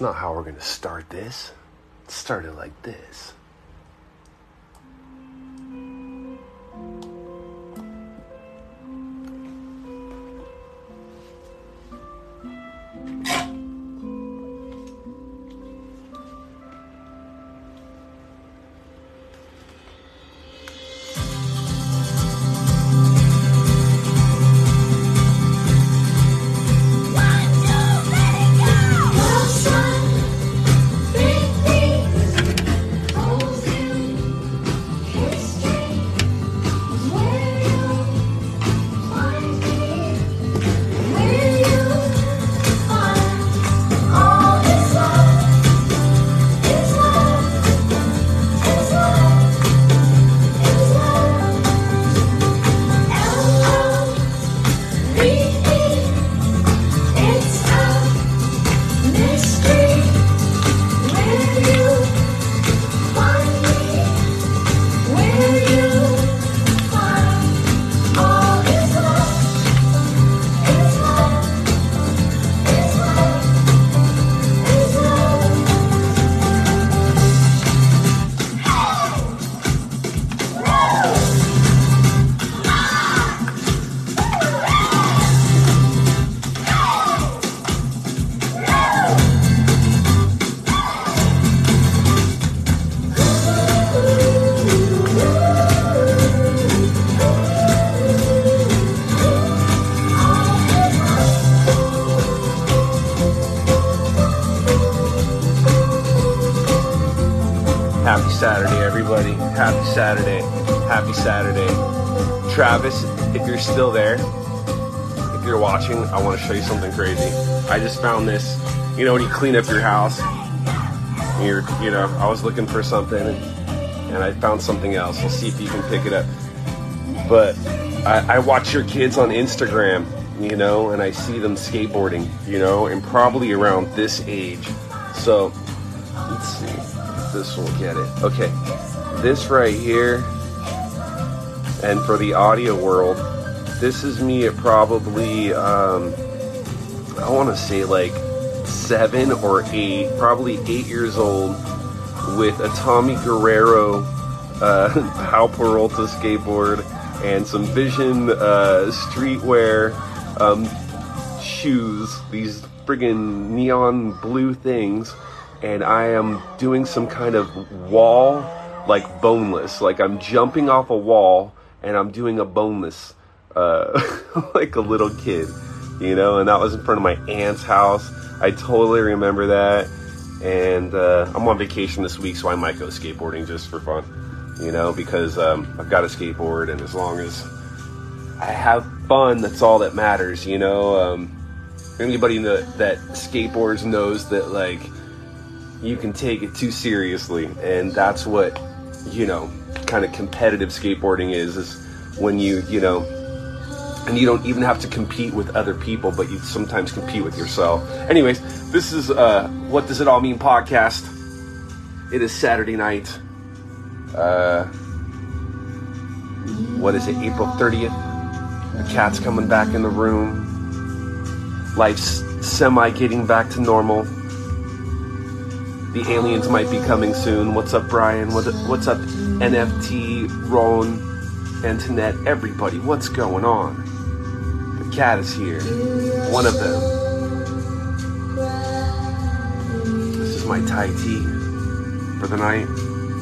It's not how we're going to start this. It started like this. Saturday. Happy Saturday. Travis, if you're still there, if you're watching, I want to show you something crazy. I just found this. You know, when you clean up your house, you're, you know, I was looking for something and, and I found something else. We'll see if you can pick it up. But I, I watch your kids on Instagram, you know, and I see them skateboarding, you know, and probably around this age. So, let's see this will get it. Okay, this right here, and for the audio world, this is me at probably, um, I want to say like seven or eight, probably eight years old, with a Tommy Guerrero uh, Powell Peralta skateboard and some Vision uh, streetwear um, shoes, these friggin' neon blue things, and I am doing some kind of wall, like boneless, like I'm jumping off a wall and I'm doing a boneless, uh, like a little kid, you know, and that was in front of my aunt's house. I totally remember that. And uh, I'm on vacation this week, so I might go skateboarding just for fun, you know, because um, I've got a skateboard, and as long as I have fun, that's all that matters, you know. Um, anybody that, that skateboards knows that, like, you can take it too seriously, and that's what, you know, kind of competitive skateboarding is, is when you, you know, and you don't even have to compete with other people, but you sometimes compete with yourself. Anyways, this is uh, what does it all mean podcast. It is Saturday night. Uh, what is it? April thirtieth. The cat's coming back in the room. Life's semi getting back to normal. The aliens might be coming soon. What's up, Brian? What, what's up, NFT, Ron, Antoinette, everybody? What's going on? The cat is here. One of them. This is my Thai tea for the night.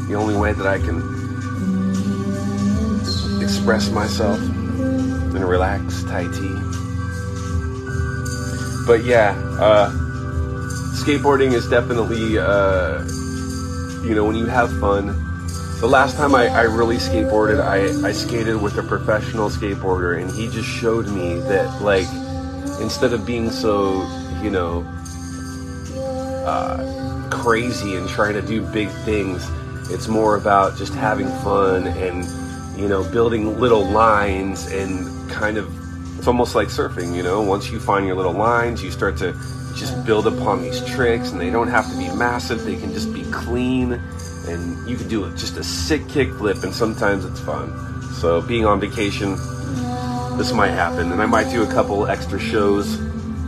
The only way that I can express myself in a relaxed Thai tea. But yeah, uh, skateboarding is definitely, uh, you know, when you have fun. The last time I, I really skateboarded, I, I skated with a professional skateboarder, and he just showed me that, like, instead of being so, you know, uh, crazy and trying to do big things, it's more about just having fun and, you know, building little lines and kind of, it's almost like surfing, you know, once you find your little lines, you start to just build upon these tricks and they don't have to be massive they can just be clean and you can do just a sick kick flip and sometimes it's fun so being on vacation this might happen and i might do a couple extra shows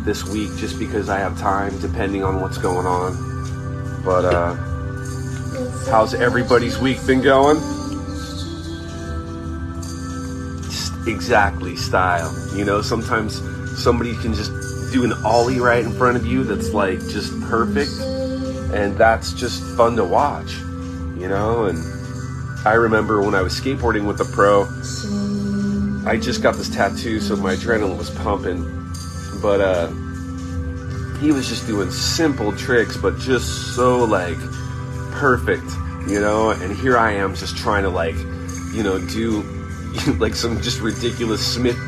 this week just because I have time, depending on what's going on. But uh, how's everybody's week been going? exactly style. You know, sometimes somebody can just do an ollie right in front of you that's like just perfect, and that's just fun to watch. You know, and I remember when I was skateboarding with a pro, I just got this tattoo, so my adrenaline was pumping. But uh, he was just doing simple tricks, but just so like perfect, you know. And here I am, just trying to like, you know, do like some just ridiculous Smith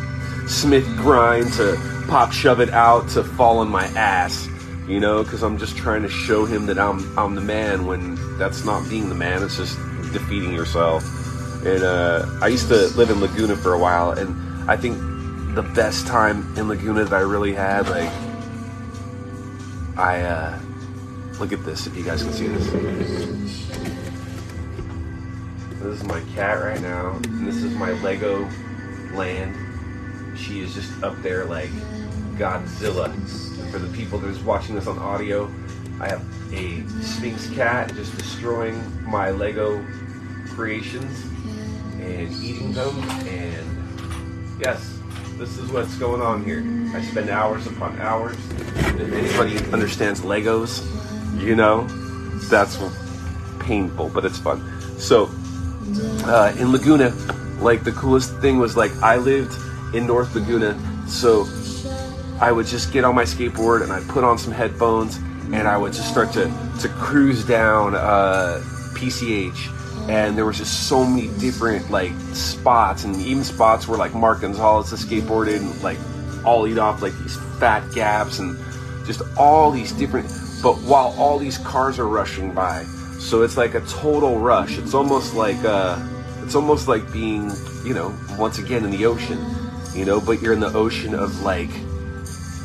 Smith grind to pop shove it out to fall on my ass, you know, because I'm just trying to show him that I'm I'm the man when that's not being the man. It's just defeating yourself. And uh, I used to live in Laguna for a while, and I think the best time in Laguna that I really had, like, I uh, look at this if you guys can see this. This is my cat right now, and this is my Lego land. She is just up there like Godzilla. For the people that's watching this on audio, I have a Sphinx cat just destroying my Lego creations and eating them. And yes, this is what's going on here. I spend hours upon hours. If anybody understands Legos, you know, that's painful, but it's fun. So, uh, in Laguna, like the coolest thing was like I lived in North Laguna, so I would just get on my skateboard and I'd put on some headphones and I would just start to to cruise down uh, PCH and there was just so many different like spots and even spots where like Mark Gonzalez skateboarded and like ollied off like these fat gaps and just all these different but while all these cars are rushing by. So it's like a total rush. It's almost like uh it's almost like being you know once again in the ocean you know but you're in the ocean of like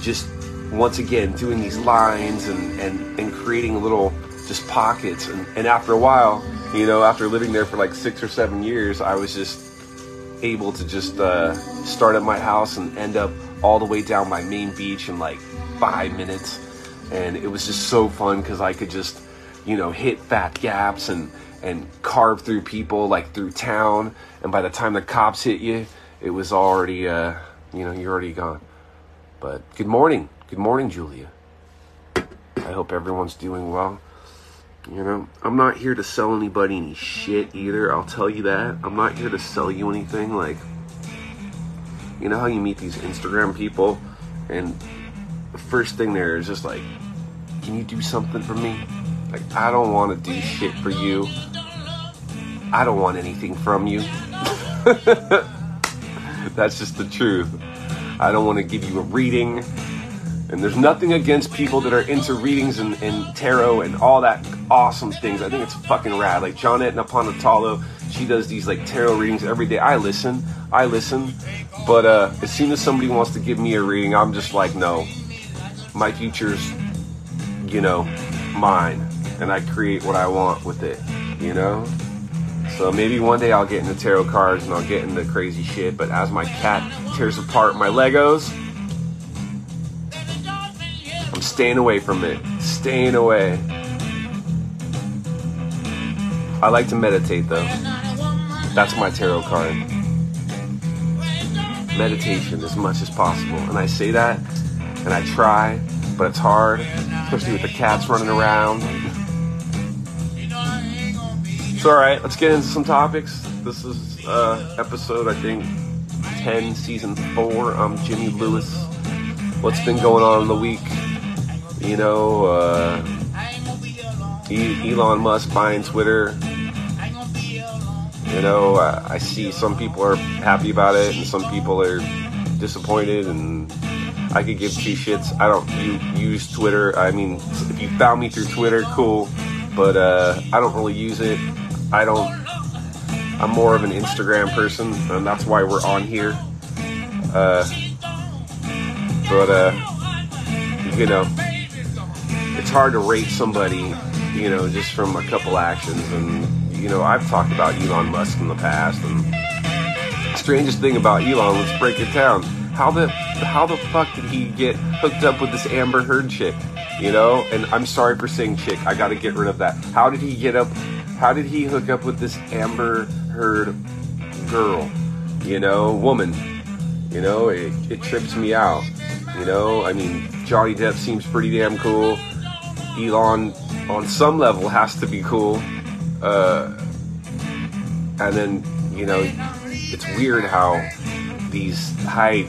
just once again doing these lines and and, and creating little just pockets and, and after a while you know, after living there for like six or seven years, I was just able to just uh, start at my house and end up all the way down my main beach in like five minutes. And it was just so fun because I could just, you know, hit fat gaps and, and carve through people like through town. And by the time the cops hit you, it was already, uh, you know, you're already gone. But good morning. Good morning, Julia. I hope everyone's doing well. You know, I'm not here to sell anybody any shit either. I'll tell you that. I'm not here to sell you anything. Like, you know how you meet these Instagram people, and the first thing there is just like, can you do something for me? Like, I don't want to do shit for you. I don't want anything from you. That's just the truth. I don't want to give you a reading. And there's nothing against people that are into readings and, and, tarot and all that awesome things. I think it's fucking rad. Like Johnette Napolitano, she does these like tarot readings every day. I listen, I listen. But uh, as soon as somebody wants to give me a reading, I'm just like, no. My future's, you know, mine. And I create what I want with it, you know? So maybe one day I'll get into tarot cards and I'll get into crazy shit. But as my cat tears apart my Legos, I'm staying away from it. Staying away. I like to meditate though. That's my tarot card. Meditation as much as possible. And I say that and I try, but it's hard, especially with the cats running around. It's alright, let's get into some topics. This is uh, episode, I think, 10, season 4. I'm Jimmy Lewis. What's been going on in the week? You know, uh, Elon Musk buying Twitter. You know, I, I see some people are happy about it and some people are disappointed, and I could give two shits. I don't use Twitter. I mean, if you found me through Twitter, cool, but uh, I don't really use it. I don't. I'm more of an Instagram person, and that's why we're on here. Uh, but uh, you know it's hard to rate somebody, you know, just from a couple actions. And, you know, I've talked about Elon Musk in the past. And strangest thing about Elon, let's break it down. how the how the fuck did he get hooked up with this Amber Heard chick? You know, and I'm sorry for saying chick. I got to get rid of that. How did he get up? How did he hook up with this Amber Heard girl? You know, woman. You know, it, it trips me out. You know, I mean, Johnny Depp seems pretty damn cool. Elon, on some level, has to be cool. Uh, and then, you know, it's weird how these high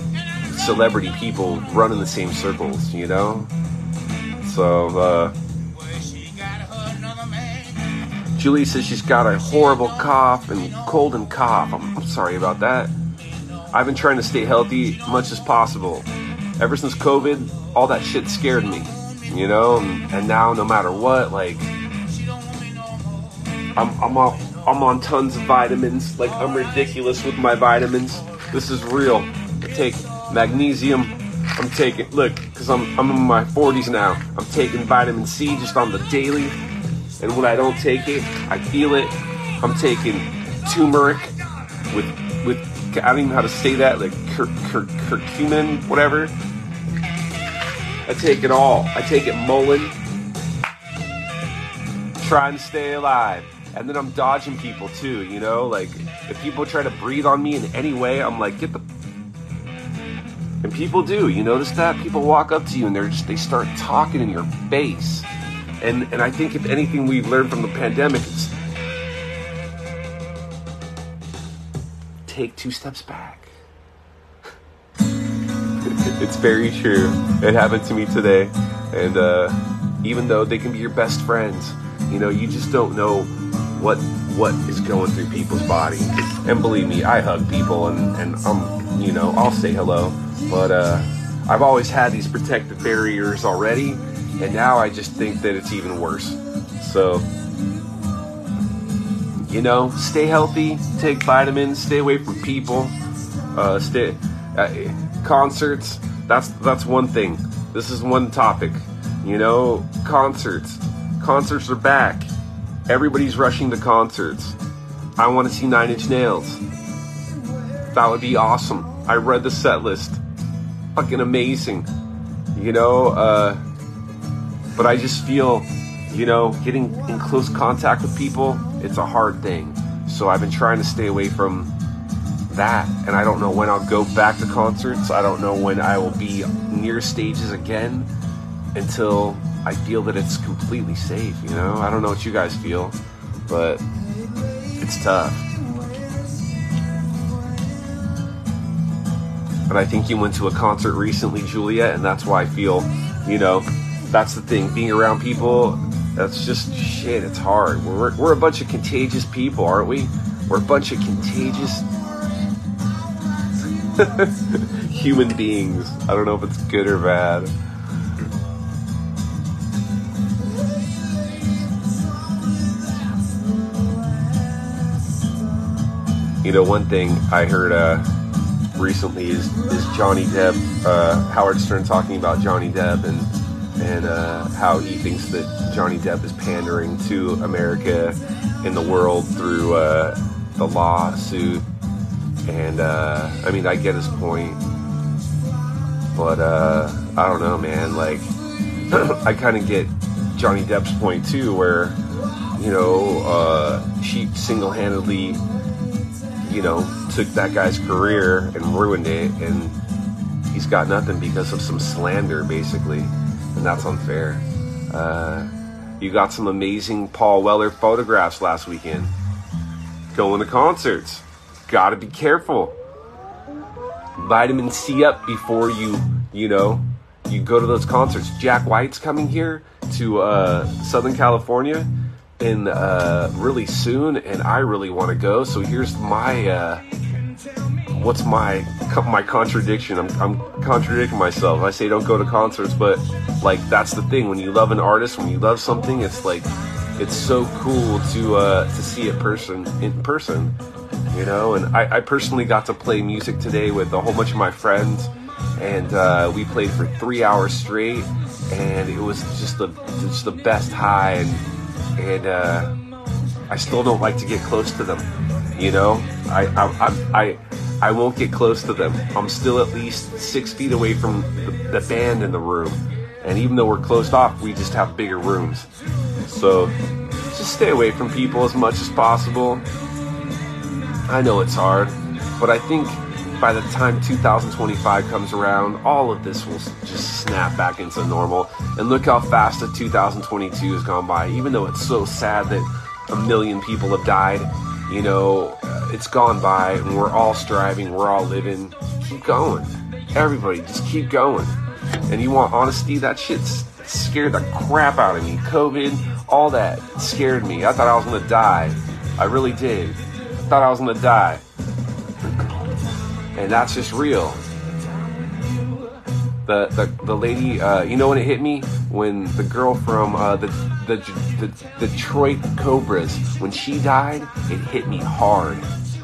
celebrity people run in the same circles, you know? So, uh, Julie says she's got a horrible cough and cold and cough. I'm, I'm sorry about that. I've been trying to stay healthy as much as possible. Ever since COVID, all that shit scared me, you know? And, now, no matter what, like, I'm, I'm, I'm on tons of vitamins. Like, I'm ridiculous with my vitamins. This is real. I take magnesium. I'm taking, look, because I'm, I'm in my 40s now. I'm taking vitamin C just on the daily. And when I don't take it, I feel it. I'm taking turmeric with, with I don't even know how to say that, like cur, cur, curcumin, whatever. I take it all. I take it mullein. Trying to stay alive and then I'm dodging people too, you know? Like, if people try to breathe on me in any way, I'm like, get the. And people do, you notice that? People walk up to you and they're just, they start talking in your face. And, and I think if anything we've learned from the pandemic is take two steps back. it's very true. It happened to me today. And uh, even though they can be your best friends, you know, you just don't know what what is going through people's body. And believe me, I hug people and and um you know I'll say hello, but uh, I've always had these protective barriers already, and now I just think that it's even worse. So you know, stay healthy, take vitamins, stay away from people, uh, stay uh, concerts. That's that's one thing. This is one topic. You know, concerts. Concerts are back Everybody's rushing to concerts. I want to see Nine Inch Nails. That would be awesome. I read the set list. Fucking amazing. You know, uh, but I just feel, you know, getting in close contact with people, it's a hard thing. So I've been trying to stay away from that. And I don't know when I'll go back to concerts. I don't know when I will be near stages again until I feel that it's completely safe, you know? I don't know what you guys feel, but it's tough. But I think you went to a concert recently, Juliet, and that's why I feel, you know, that's the thing. Being around people, that's just shit. It's hard. We're, we're a bunch of contagious people, aren't we? We're a bunch of contagious human beings. I don't know if it's good or bad. You know, one thing I heard uh, recently is, is Johnny Depp, uh, Howard Stern talking about Johnny Depp and and uh, how he thinks that Johnny Depp is pandering to America in the world through uh, the lawsuit. And uh, I mean, I get his point, but uh, I don't know, man. Like, I kind of get Johnny Depp's point too, where you know she single-handedly you know, took that guy's career and ruined it, and he's got nothing because of some slander, basically, and that's unfair. Uh, you got some amazing Paul Weller photographs last weekend. Going to concerts. Gotta be careful. Vitamin C up before you, you know, you go to those concerts. Jack White's coming here to uh, Southern California in uh, really soon, and I really want to go. So here's my uh, what's my my contradiction? I'm, I'm contradicting myself. I say don't go to concerts, but like that's the thing. When you love an artist, when you love something, it's like it's so cool to uh, to see a person in person. You know, and I, I personally got to play music today with a whole bunch of my friends, and uh, we played for three hours straight, and it was just the just the best high and and uh, I still don't like to get close to them. You know, I, I, I, I won't get close to them. I'm still at least six feet away from the, the band in the room. And even though we're closed off, we just have bigger rooms. So just stay away from people as much as possible. I know it's hard, but I think by the time 2025 comes around, all of this will just snap back into normal. And look how fast the 2022 has gone by. Even though it's so sad that a million people have died, you know, uh, it's gone by and we're all striving, we're all living. Keep going. Everybody, just keep going. And you want honesty? That shit scared the crap out of me. COVID, all that scared me. I thought I was gonna die. I really did. I Thought I was gonna die and that's just real. The the, the lady, uh, you know when it hit me when the girl from uh, the, the the Detroit Cobras when she died, it hit me hard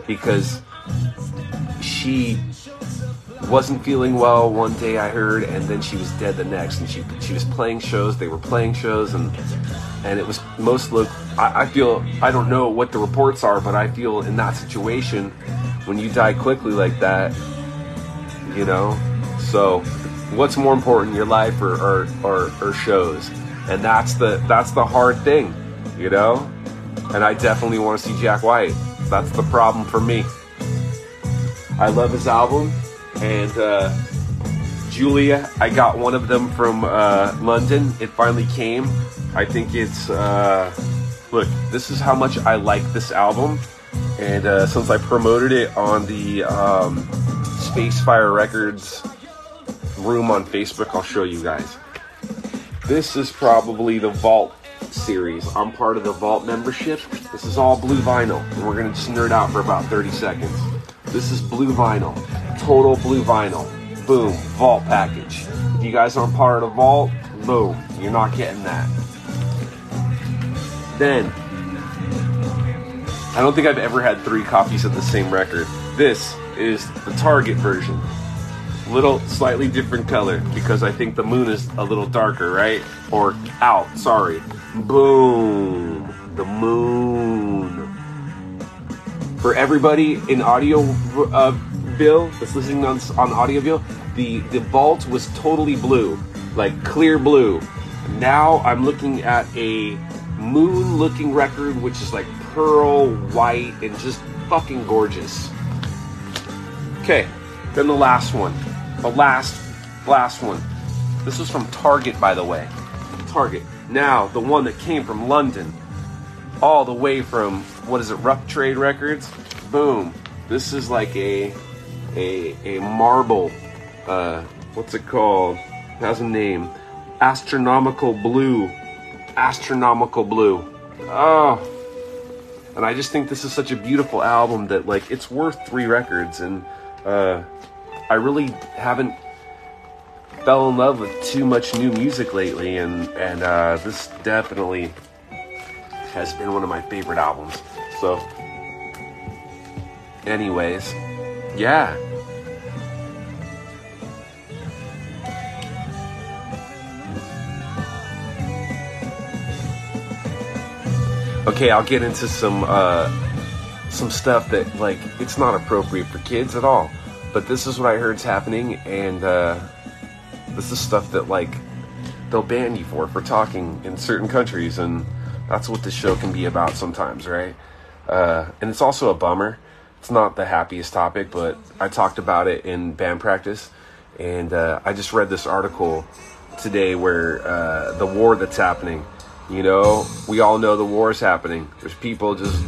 because she wasn't feeling well one day I heard and then she was dead the next and she she was playing shows they were playing shows and and it was most look I, I feel I don't know what the reports are but I feel in that situation when you die quickly like that, you know. So, what's more important, your life or or, or, or shows? And that's the that's the hard thing, you know. And I definitely want to see Jack White. That's the problem for me. I love his album, and uh, Julia. I got one of them from uh, London. It finally came. I think it's. Uh, look, this is how much I like this album and uh, since I promoted it on the um, Spacefire Records room on Facebook, I'll show you guys. This is probably the Vault series. I'm part of the Vault membership. This is all blue vinyl, and we're gonna just nerd out for about 30 seconds. This is blue vinyl, total blue vinyl. Boom, Vault package. If you guys aren't part of the Vault, boom, you're not getting that. Then I don't think I've ever had three copies of the same record. This is the Target version. Little slightly different color because I think the moon is a little darker, right? Or out, sorry. Boom. The moon. For everybody in audio uh, bill that's listening on, on audio bill, the, the vault was totally blue, like clear blue. Now I'm looking at a moon looking record, which is like pearl white and just fucking gorgeous. Okay, then the last one. The last, last one. This was from Target, by the way. Target. Now, the one that came from London, all the way from, what is it, Rough Trade Records? Boom. This is like a, a, a marble, uh, what's it called? It has a name. Astronomical Blue. Astronomical Blue. Oh, and I just think this is such a beautiful album that like it's worth three records, and uh, I really haven't fell in love with too much new music lately, and and uh, this definitely has been one of my favorite albums. So, anyways, yeah. okay, I'll get into some uh, some stuff that like it's not appropriate for kids at all. But this is what I heard's happening, and uh, this is stuff that like they'll ban you for for talking in certain countries, and that's what this show can be about sometimes, right? Uh, and it's also a bummer. It's not the happiest topic, but I talked about it in band practice, and uh, I just read this article today where uh, the war that's happening you know, we all know the war is happening. There's people just,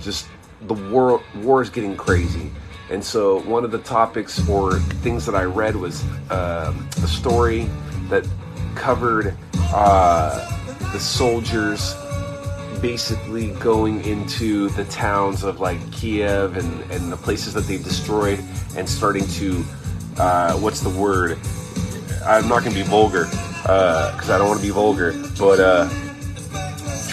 just the war war is getting crazy. And so one of the topics or things that I read was um, a story that covered uh, the soldiers basically going into the towns of like Kiev and, and the places that they've destroyed and starting to, uh, what's the word? I'm not going to be vulgar because uh, I don't want to be vulgar, but uh,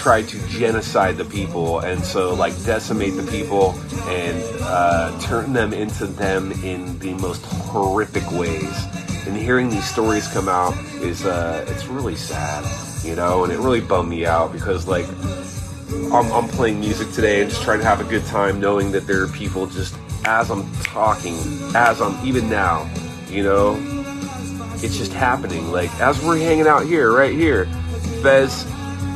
try to genocide the people and so like decimate the people and uh, turn them into them in the most horrific ways and hearing these stories come out is uh, it's really sad you know and it really bummed me out because like I'm, I'm playing music today and just trying to have a good time, knowing that there are people just as I'm talking, as I'm even now, you know, it's just happening. Like as we're hanging out here, right here, Fez,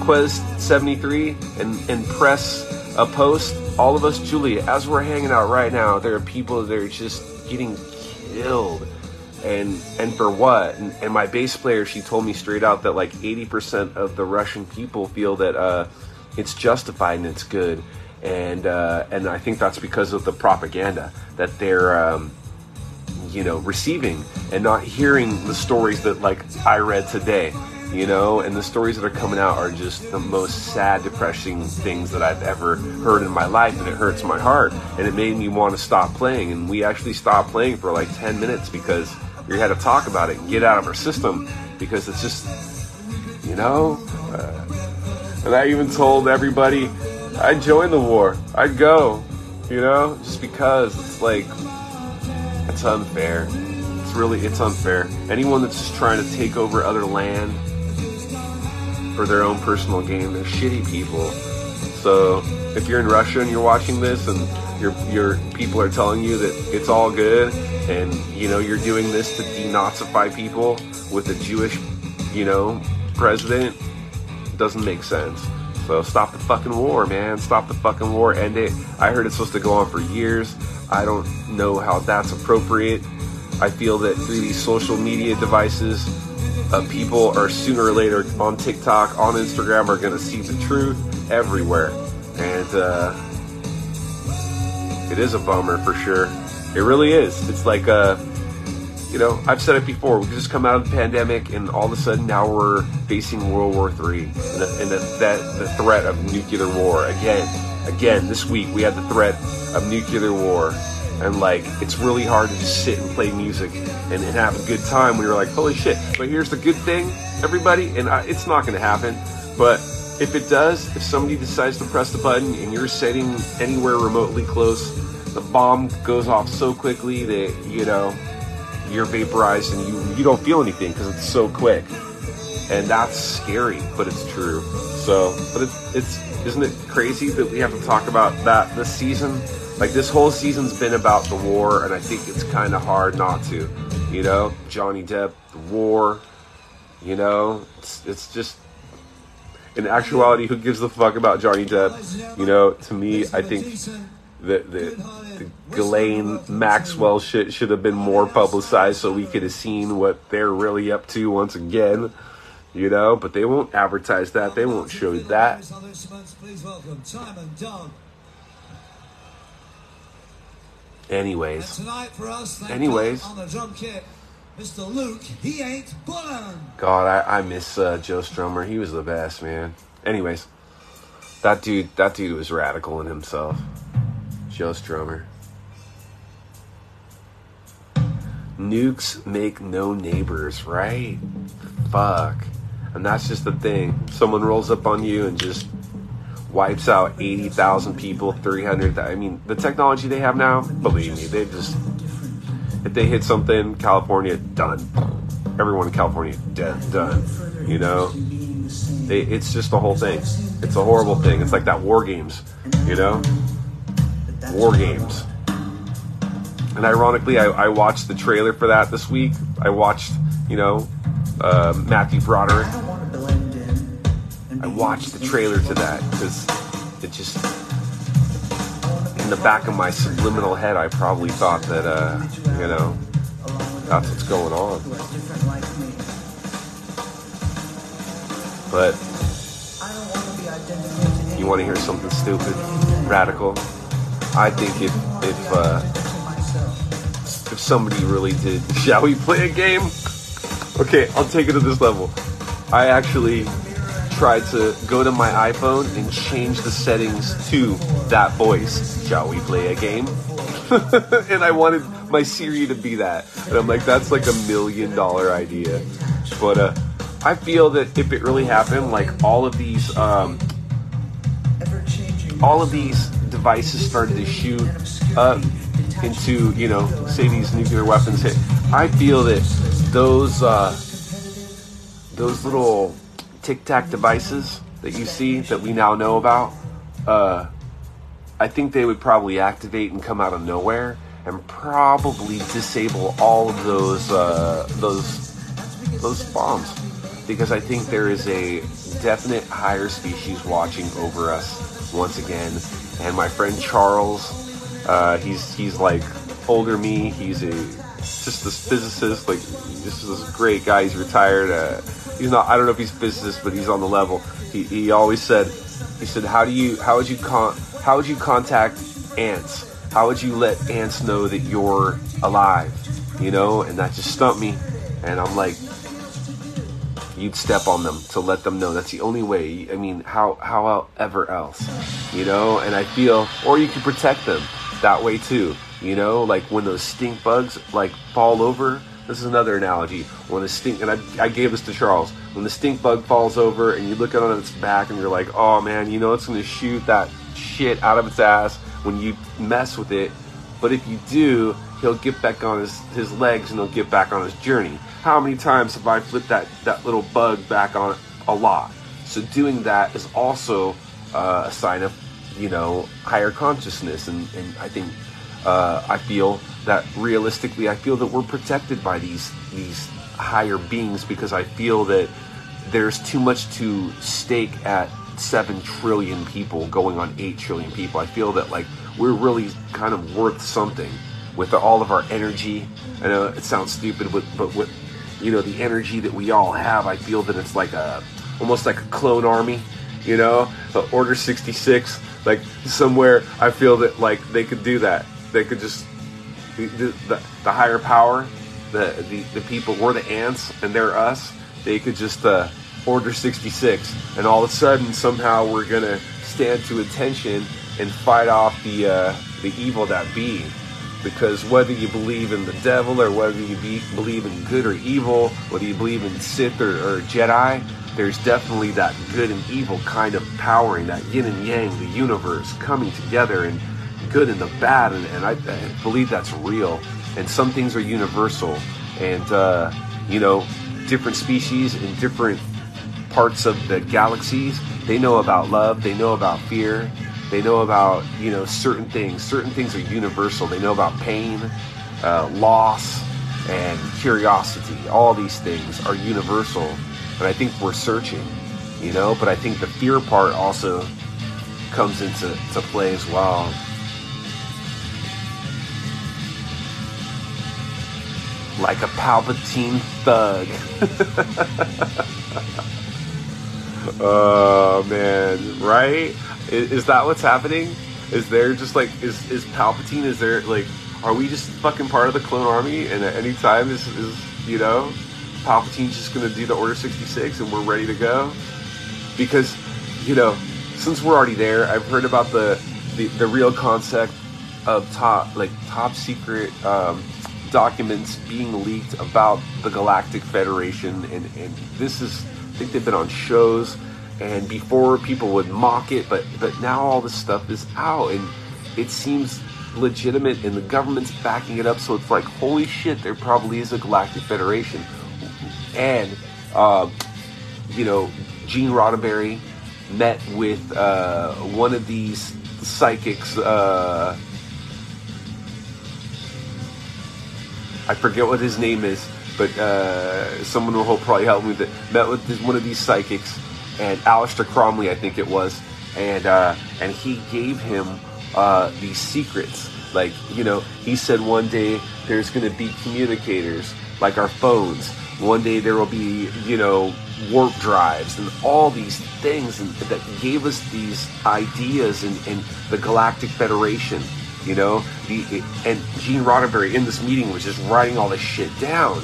Quest 73, and and press a post. All of us, Julia, as we're hanging out right now, there are people that are just getting killed. And and for what? And, and, my bass player she told me straight out that like 80% of the russian people feel that uh, it's justified and it's good. And uh, and i think that's because of the propaganda that they're um, you know receiving and not hearing the stories that like i read today you know and the stories that are coming out are just the most sad depressing things that i've ever heard in my life and it hurts my heart and it made me want to stop playing and we actually stopped playing for like 10 minutes because we had to talk about it and get out of our system because it's just, you know. Uh, and I even told everybody I'd join the war. I'd go, you know, just because it's like, it's unfair. It's really, it's unfair. Anyone that's just trying to take over other land for their own personal gain, they're shitty people. So if you're in Russia and you're watching this and your your people are telling you that it's all good and you know you're doing this to denazify people with a Jewish, you know, president doesn't make sense. So stop the fucking war, man. Stop the fucking war. End it. I heard it's supposed to go on for years. I don't know how that's appropriate. I feel that through these social media devices, uh, people are sooner or later on TikTok, on Instagram, are going to see the truth everywhere. And uh, it is a bummer for sure. It really is. It's like, uh, you know, I've said it before. We just come out of the pandemic, and all of a sudden now we're facing World War III and, the, and the, that the threat of nuclear war again. Again, this week we had the threat of nuclear war, and like it's really hard to just sit and play music and, and have a good time when you're like, holy shit. But here's the good thing, everybody, and I, it's not going to happen, but if it does, if somebody decides to press the button and you're sitting anywhere remotely close, the bomb goes off so quickly that, you know, you're vaporized and you, you don't feel anything because it's so quick. And that's scary, but it's true. So, but it's, it's, isn't it crazy that we have to talk about that this season? Like this whole season's been about the war, and I think it's kind of hard not to. You know, Johnny Depp, the war. You know, it's it's just in actuality, who gives a fuck about Johnny Depp? You know, to me, I think the the, the Ghislaine Maxwell shit should have been more publicized so we could have seen what they're really up to once again. You know, but they won't advertise that. They won't show that. Anyways, anyways, Kit, Mr. Luke, he ain't Bullen. God, I, I miss uh, Joe Strummer. He was the best, man. Anyways, that dude, that dude was radical in himself. Joe Strummer. Nukes make no neighbors, right? Fuck. And that's just the thing. Someone rolls up on you and just wipes out 80,000 people, 300. I mean, the technology they have now, believe me, they just if they hit something, California done. Everyone in California dead, done. You know, they, it's just the whole thing. It's a horrible thing. It's like that War Games, you know, War Games. And ironically, I, I watched the trailer for that this week. I watched, you know, uh, Matthew Broderick. I watched the trailer to that because it just in the back of my subliminal head, I probably thought that, uh, you know, that's what's going on. But you want to hear something stupid, radical? I think if if uh, if somebody really did, shall we play a game? Okay, I'll take it to this level. I actually tried to go to my iPhone and change the settings to that voice. Shall we play a game? and I wanted my Siri to be that. And I'm like, that's like a million dollar idea. But uh, I feel that if it really happened, like all of these, um, all of these devices started to shoot up into, you know, say these nuclear weapons hit. I feel that those, uh, those little Tic Tac devices that you see that we now know about uh, I think they would probably activate and come out of nowhere and probably disable all of those uh, those those bombs because I think there is a definite higher species watching over us once again. And my friend Charles, uh, he's he's like older me. He's a just this physicist, like this is this great guy. He's retired. Uh, he's not. I don't know if he's physicist, but he's on the level. He, he always said, he said, how do you how would you con how would you contact ants? How would you let ants know that you're alive? You know, and that just stumped me. And I'm like, you'd step on them to let them know. That's the only way. I mean, how how ever else, you know? And I feel, or you can protect them that way too. You know, like when those stink bugs like fall over. This is another analogy. When the stink, and I, I gave this to Charles. When the stink bug falls over and you look at it on its back and you're like, oh man, you know it's going to shoot that shit out of its ass when you mess with it. But if you do, he'll get back on his, his legs and he'll get back on his journey. How many times have I flipped that, that little bug back on a lot? So doing that is also uh, a sign of, you know, higher consciousness. And, and I think uh, I feel that realistically, I feel that we're protected by these these higher beings because I feel that there's too much to stake at seven trillion people going on eight trillion people. I feel that like we're really kind of worth something with all of our energy. I know it sounds stupid, but but with you know the energy that we all have, I feel that it's like a almost like a clone army. You know, Order 66, like somewhere. I feel that like they could do that they could just the, the, the higher power, the, the the people, we're the ants and they're us. They could just uh, order 66, and all of a sudden somehow we're gonna stand to attention and fight off the uh, the evil that be. Because whether you believe in the devil or whether you be, believe in good or evil, whether you believe in Sith or, or Jedi, there's definitely that good and evil kind of powering, that yin and yang, the universe coming together and good and the bad, and, and I, I, believe that's real. And some things are universal, and uh, you know, different species in different parts of the galaxies, they know about love, they know about fear, they know about you know certain things. Certain things are universal. They know about pain, uh, loss, and curiosity. All these things are universal, and I think we're searching, you know. But I think the fear part also comes into to play as well. Like a Palpatine thug. oh man, right? Is, is, that what's happening? Is there just like is is Palpatine? Is there like are we just fucking part of the clone army? And at any time is is you know Palpatine's just gonna do the Order sixty six and we're ready to go? Because you know since we're already there, I've heard about the the, the real concept of top like top secret. Um, documents being leaked about the Galactic Federation, and, and this is, I think they've been on shows, and before people would mock it, but but now all this stuff is out, and it seems legitimate, and the government's backing it up, so it's like, holy shit, there probably is a Galactic Federation, and uh, you know, Gene Roddenberry met with uh, one of these psychics. Uh, I forget what his name is, but uh, someone will probably help me That. Met with this, one of these psychics, and Aleister Cromley, I think it was, and uh, and he gave him uh, these secrets. Like you know, he said one day there's going to be communicators like our phones. One day there will be you know warp drives and all these things and, that gave us these ideas in, in the Galactic Federation you know, the and Gene Roddenberry in this meeting was just writing all this shit down.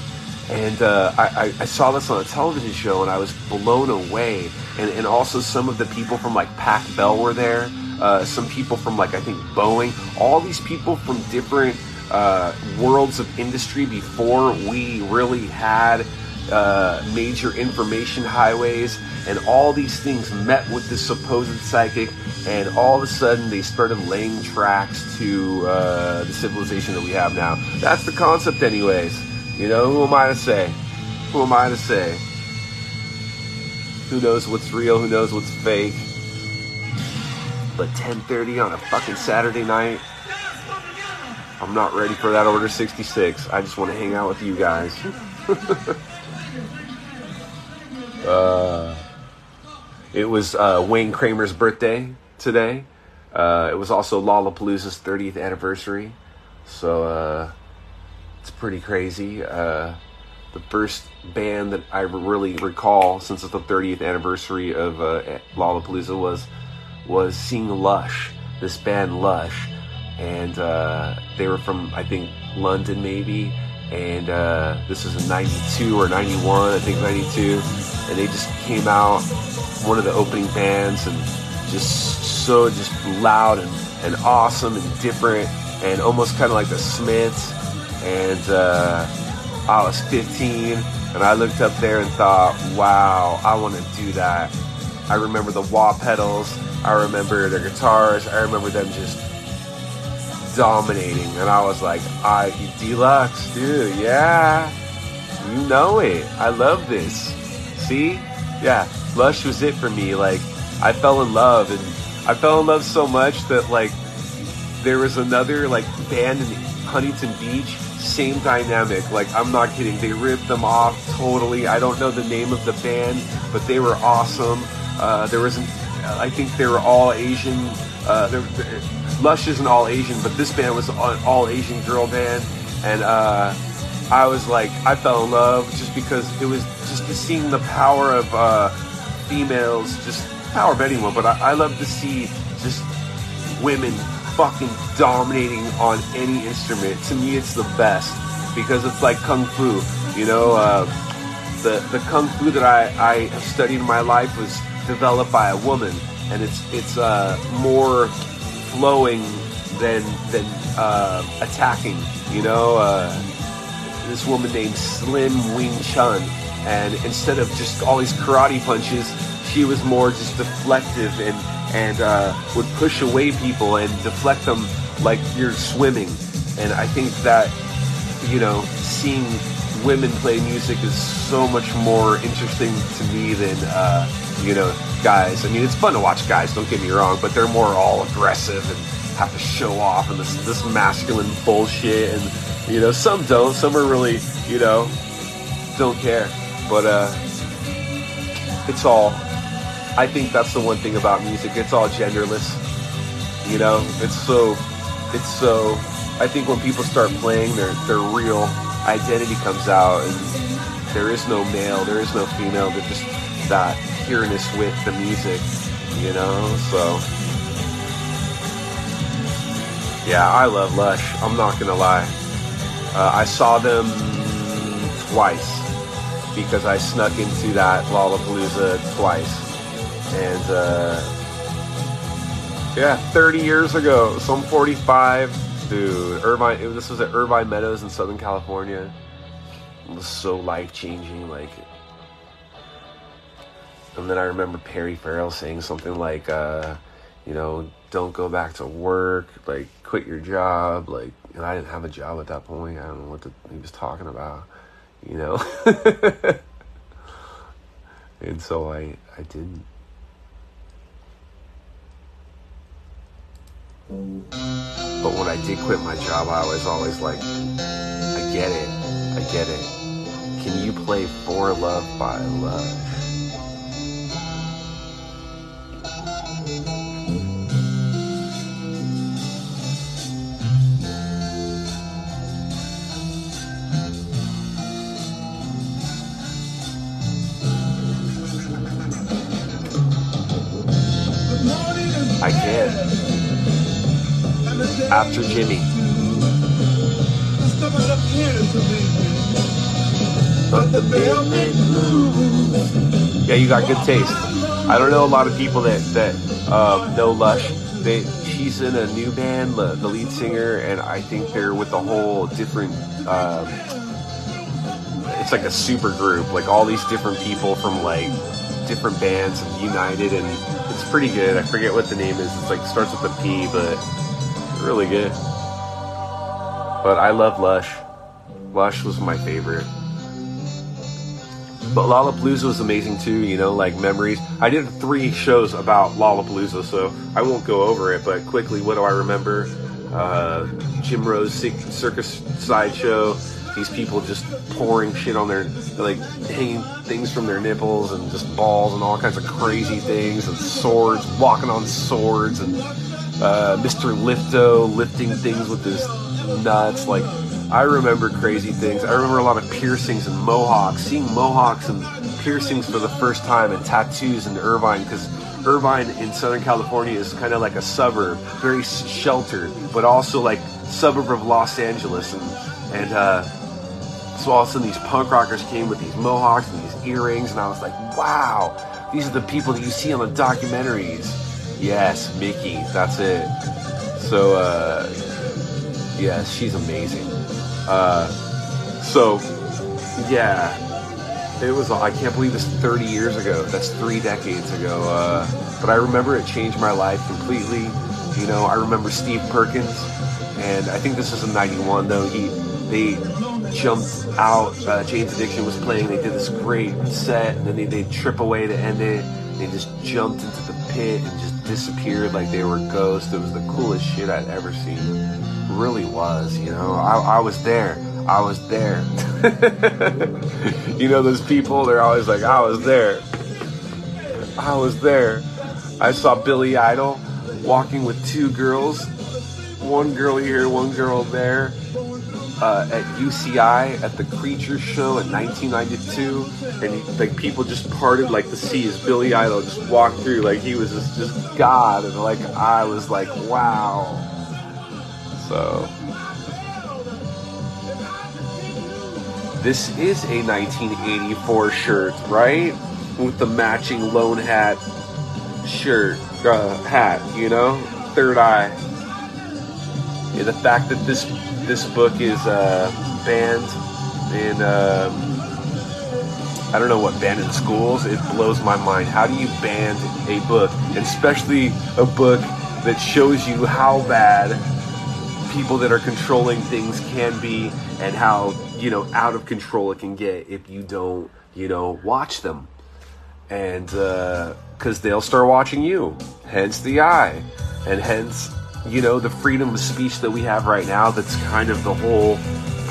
And uh, I, I, saw this on a television show and I was blown away. And, and also some of the people from like Pac Bell were there. Uh, some people from like I think Boeing. All these people from different uh, worlds of industry before we really had uh, major information highways and all these things met with this supposed psychic and all of a sudden they started laying tracks to uh, the civilization that we have now. That's the concept, anyways. You know, who am I to say? Who am I to say? Who knows what's real? Who knows what's fake? But 10:30 on a fucking Saturday night, I'm not ready for that order 66. I just want to hang out with you guys. uh, it was uh, Wayne Kramer's birthday today. Uh, it was also Lollapalooza's 30th anniversary. So uh, it's pretty crazy. Uh, the first band that I really recall since it's the 30th anniversary of uh, Lollapalooza was was seeing Lush. This band Lush, and uh, they were from I think London maybe, and uh, this was in '92 or '91, I think '92, and they just came out one of the opening bands and just so just loud and, and awesome and different and almost kind of like the Smiths and. Uh, I was 15 and I looked up there and thought, wow, I want to do that. I remember the wah pedals. I remember their guitars. I remember them just dominating. And I was like, I deluxe, dude, yeah. You know it. I love this. See? Yeah, Lush was it for me. Like, I fell in love and I fell in love so much that like there was another like band in Huntington Beach same dynamic. Like, I'm not kidding. They ripped them off totally. I don't know the name of the band, but they were awesome. Uh, there wasn't, I think they were all Asian. Uh, Lush isn't all Asian, but this band was an all Asian girl band. And uh, I was like, I fell in love just because it was just seeing the power of uh, females, just power of anyone. But I, I love to see just women fucking dominating on any instrument. To me, it's the best because it's like kung fu. You know, uh, the the kung fu that I, I have studied in my life was developed by a woman, and it's it's uh, more flowing than than uh, attacking. You know, uh, this woman named Yim Wing Chun, and instead of just all these karate punches, she was more just deflective and and uh, would push away people and deflect them like you're swimming. And I think that, you know, seeing women play music is so much more interesting to me than, uh, you know, guys. I mean, it's fun to watch guys, don't get me wrong, but they're more all aggressive and have to show off and this, this masculine bullshit. And, you know, some don't. Some are really, you know, don't care. But, uh, it's all I think that's the one thing about music. It's all genderless. You know, it's so, it's so. I think when people start playing, their their real identity comes out, and there is no male, there is no female. They're just that pureness with the music. You know, so yeah, I love Lush. I'm not gonna lie. Uh, I saw them twice because I snuck into that Lollapalooza twice and uh, yeah, 30 years ago, so I'm 45, dude. Irvine, it, this was at Irvine Meadows in Southern California. It was so life changing, like. And then I remember Perry Farrell saying something like, uh, you know, don't go back to work, like quit your job, like. And I didn't have a job at that point. I don't know what the, he was talking about, you know. and so I, I didn't. I did quit my job, I was always like, I get it, I get it. Can you play For Love by Love? After Jimmy. Yeah, you got good taste. I don't know a lot of people that that uh, know Lush. They, she's in a new band, the, the, lead singer, and I think they're with a whole different. Uh, it's like a super group, like all these different people from like different bands have united, and it's pretty good. I forget what the name is. It's like starts with a P, but really good. But I love Lush. Lush was my favorite. But Lollapalooza was amazing too, you know, like memories. I did three shows about Lollapalooza, so I won't go over it, but quickly, what do I remember? Uh, Jim Rose Circus Sideshow, these people just pouring shit on their, like, hanging things from their nipples and just balls and all kinds of crazy things and swords, walking on swords and uh, Mr. Lifto lifting things with his nuts. Like, I remember crazy things. I remember a lot of piercings and mohawks, seeing mohawks and piercings for the first time and tattoos in Irvine because Irvine in Southern California is kind of like a suburb, very sheltered, but also like suburb of Los Angeles. And, and uh, so all of a sudden these punk rockers came with these mohawks and these earrings, and I was like, wow, these are the people that you see on the documentaries. Yes, Miki, that's it. So, uh, yeah, she's amazing. Uh, so, yeah, it was. I can't believe it's 30 years ago. That's three decades ago. Uh, but I remember it changed my life completely. You know, I remember Steve Perkins, and I think this is in '91 though. He they jumped out. Uh, Jane's Addiction was playing. They did this great set, and then they they trip away to end it. They just jumped into the pit and just disappeared like they were ghosts. It was the coolest shit I'd ever seen really was. You know, I, I was there. I was there. you know, those people, they're always like, I was there. I was there. I saw Billy Idol walking with two girls, one girl here, one girl there, uh, at UCI at the Creature Show in 1992, and he, like people just parted like the seas. Billy Idol just walked through like he was just, just God, and like I was like, wow. So this is a 1984 shirt, right? With the matching lone hat shirt, uh, hat, you know, third eye. Yeah, the fact that this this book is uh, banned in um, I don't know what banned in schools. It blows my mind. How do you ban a book, especially a book that shows you how bad people that are controlling things can be and how, you know, out of control it can get if you don't, you know, watch them. And, because uh, they'll start watching you. Hence the eye. And hence, you know, the freedom of speech that we have right now that's kind of the whole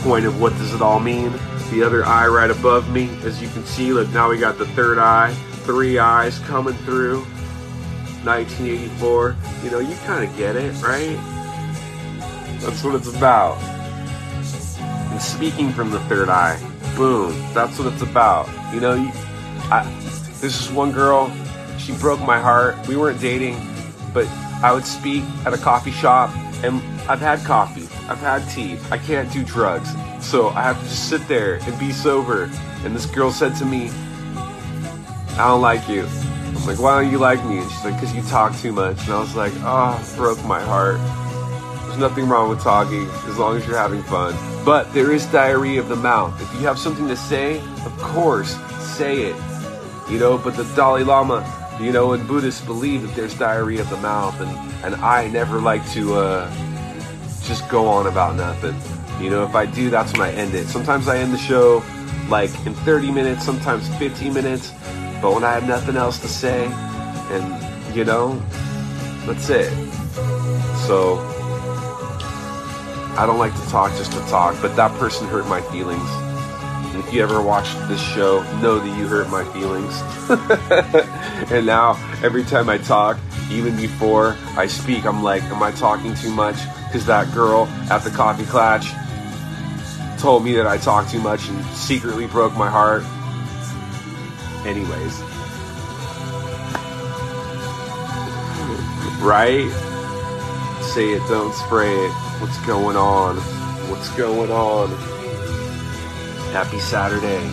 point of what does it all mean. The other eye right above me, as you can see, look, now we got the third eye, three eyes coming through. 1984. You know, you kind of get it, right? That's what it's about. And speaking from the third eye, boom, that's what it's about. You know, you, I, this is one girl, she broke my heart. We weren't dating, but I would speak at a coffee shop, and I've had coffee, I've had tea. I can't do drugs, so I have to just sit there and be sober. And this girl said to me, I don't like you. I'm like, why don't you like me? And she's like, because you talk too much. And I was like, oh, broke my heart. There's nothing wrong with talking as long as you're having fun. But there is diarrhea of the mouth. If you have something to say, of course, say it. You know, but the Dalai Lama, you know, and Buddhists believe that there's diarrhea of the mouth, and, and I never like to uh, just go on about nothing. You know, if I do, that's when I end it. Sometimes I end the show like in 30 minutes, sometimes 15 minutes, but when I have nothing else to say, and you know, that's it. So, I don't like to talk just to talk, but that person hurt my feelings. If you ever watched this show, know that you hurt my feelings. and now, every time I talk, even before I speak, I'm like, am I talking too much? Because that girl at the coffee clutch told me that I talk too much and secretly broke my heart. Anyways. Right? Say it, don't spray it. What's going on? What's going on? Happy Saturday.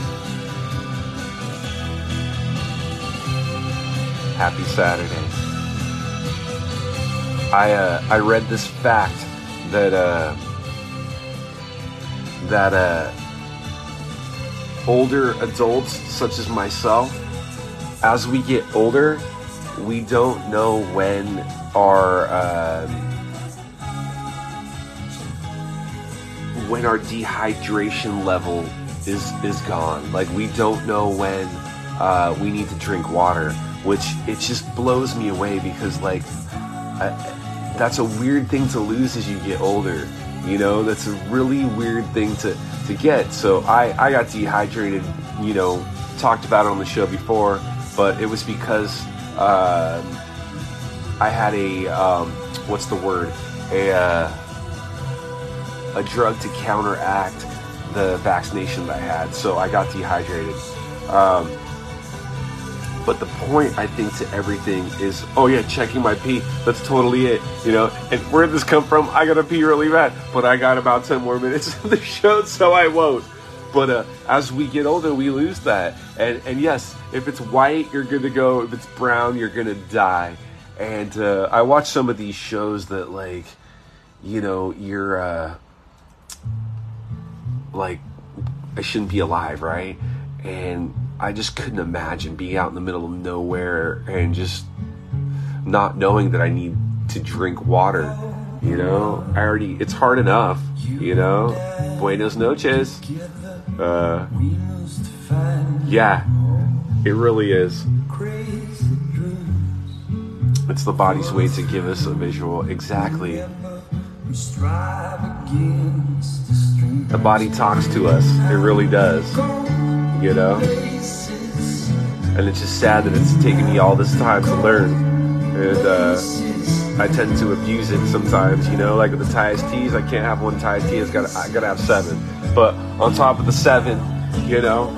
Happy Saturday. I uh, I read this fact that uh, that uh, older adults such as myself, as we get older, we don't know when our um, when our dehydration level is is gone. Like we don't know when uh, we need to drink water, which it just blows me away because like I, that's a weird thing to lose as you get older. You know, that's a really weird thing to to get. So I I got dehydrated. You know, talked about it on the show before, but it was because uh, I had a um, what's the word a uh, a drug to counteract the vaccination that I had, so I got dehydrated. Um, but the point I think to everything is, oh yeah, checking my pee. That's totally it, you know. And where did this come from? I gotta pee really bad, but I got about ten more minutes of the show, so I won't. But uh, as we get older, we lose that. And and yes, if it's white, you're to go. If it's brown, you're gonna die. And uh, I watch some of these shows that like, you know, you're. Uh, like I shouldn't be alive, right? And I just couldn't imagine being out in the middle of nowhere and just not knowing that I need to drink water. You know, I already, it's hard enough, you know. Buenos noches. Uh, yeah, it really is. It's the body's way to give us a visual. Exactly. The body talks to us. It really does. You know? And it's just sad that it's taken me all this time to learn. And uh, I tend to abuse it sometimes, you know, like with the Thai teas, I can't have one Thai tea, I gotta have seven. But on top of the seven, you know,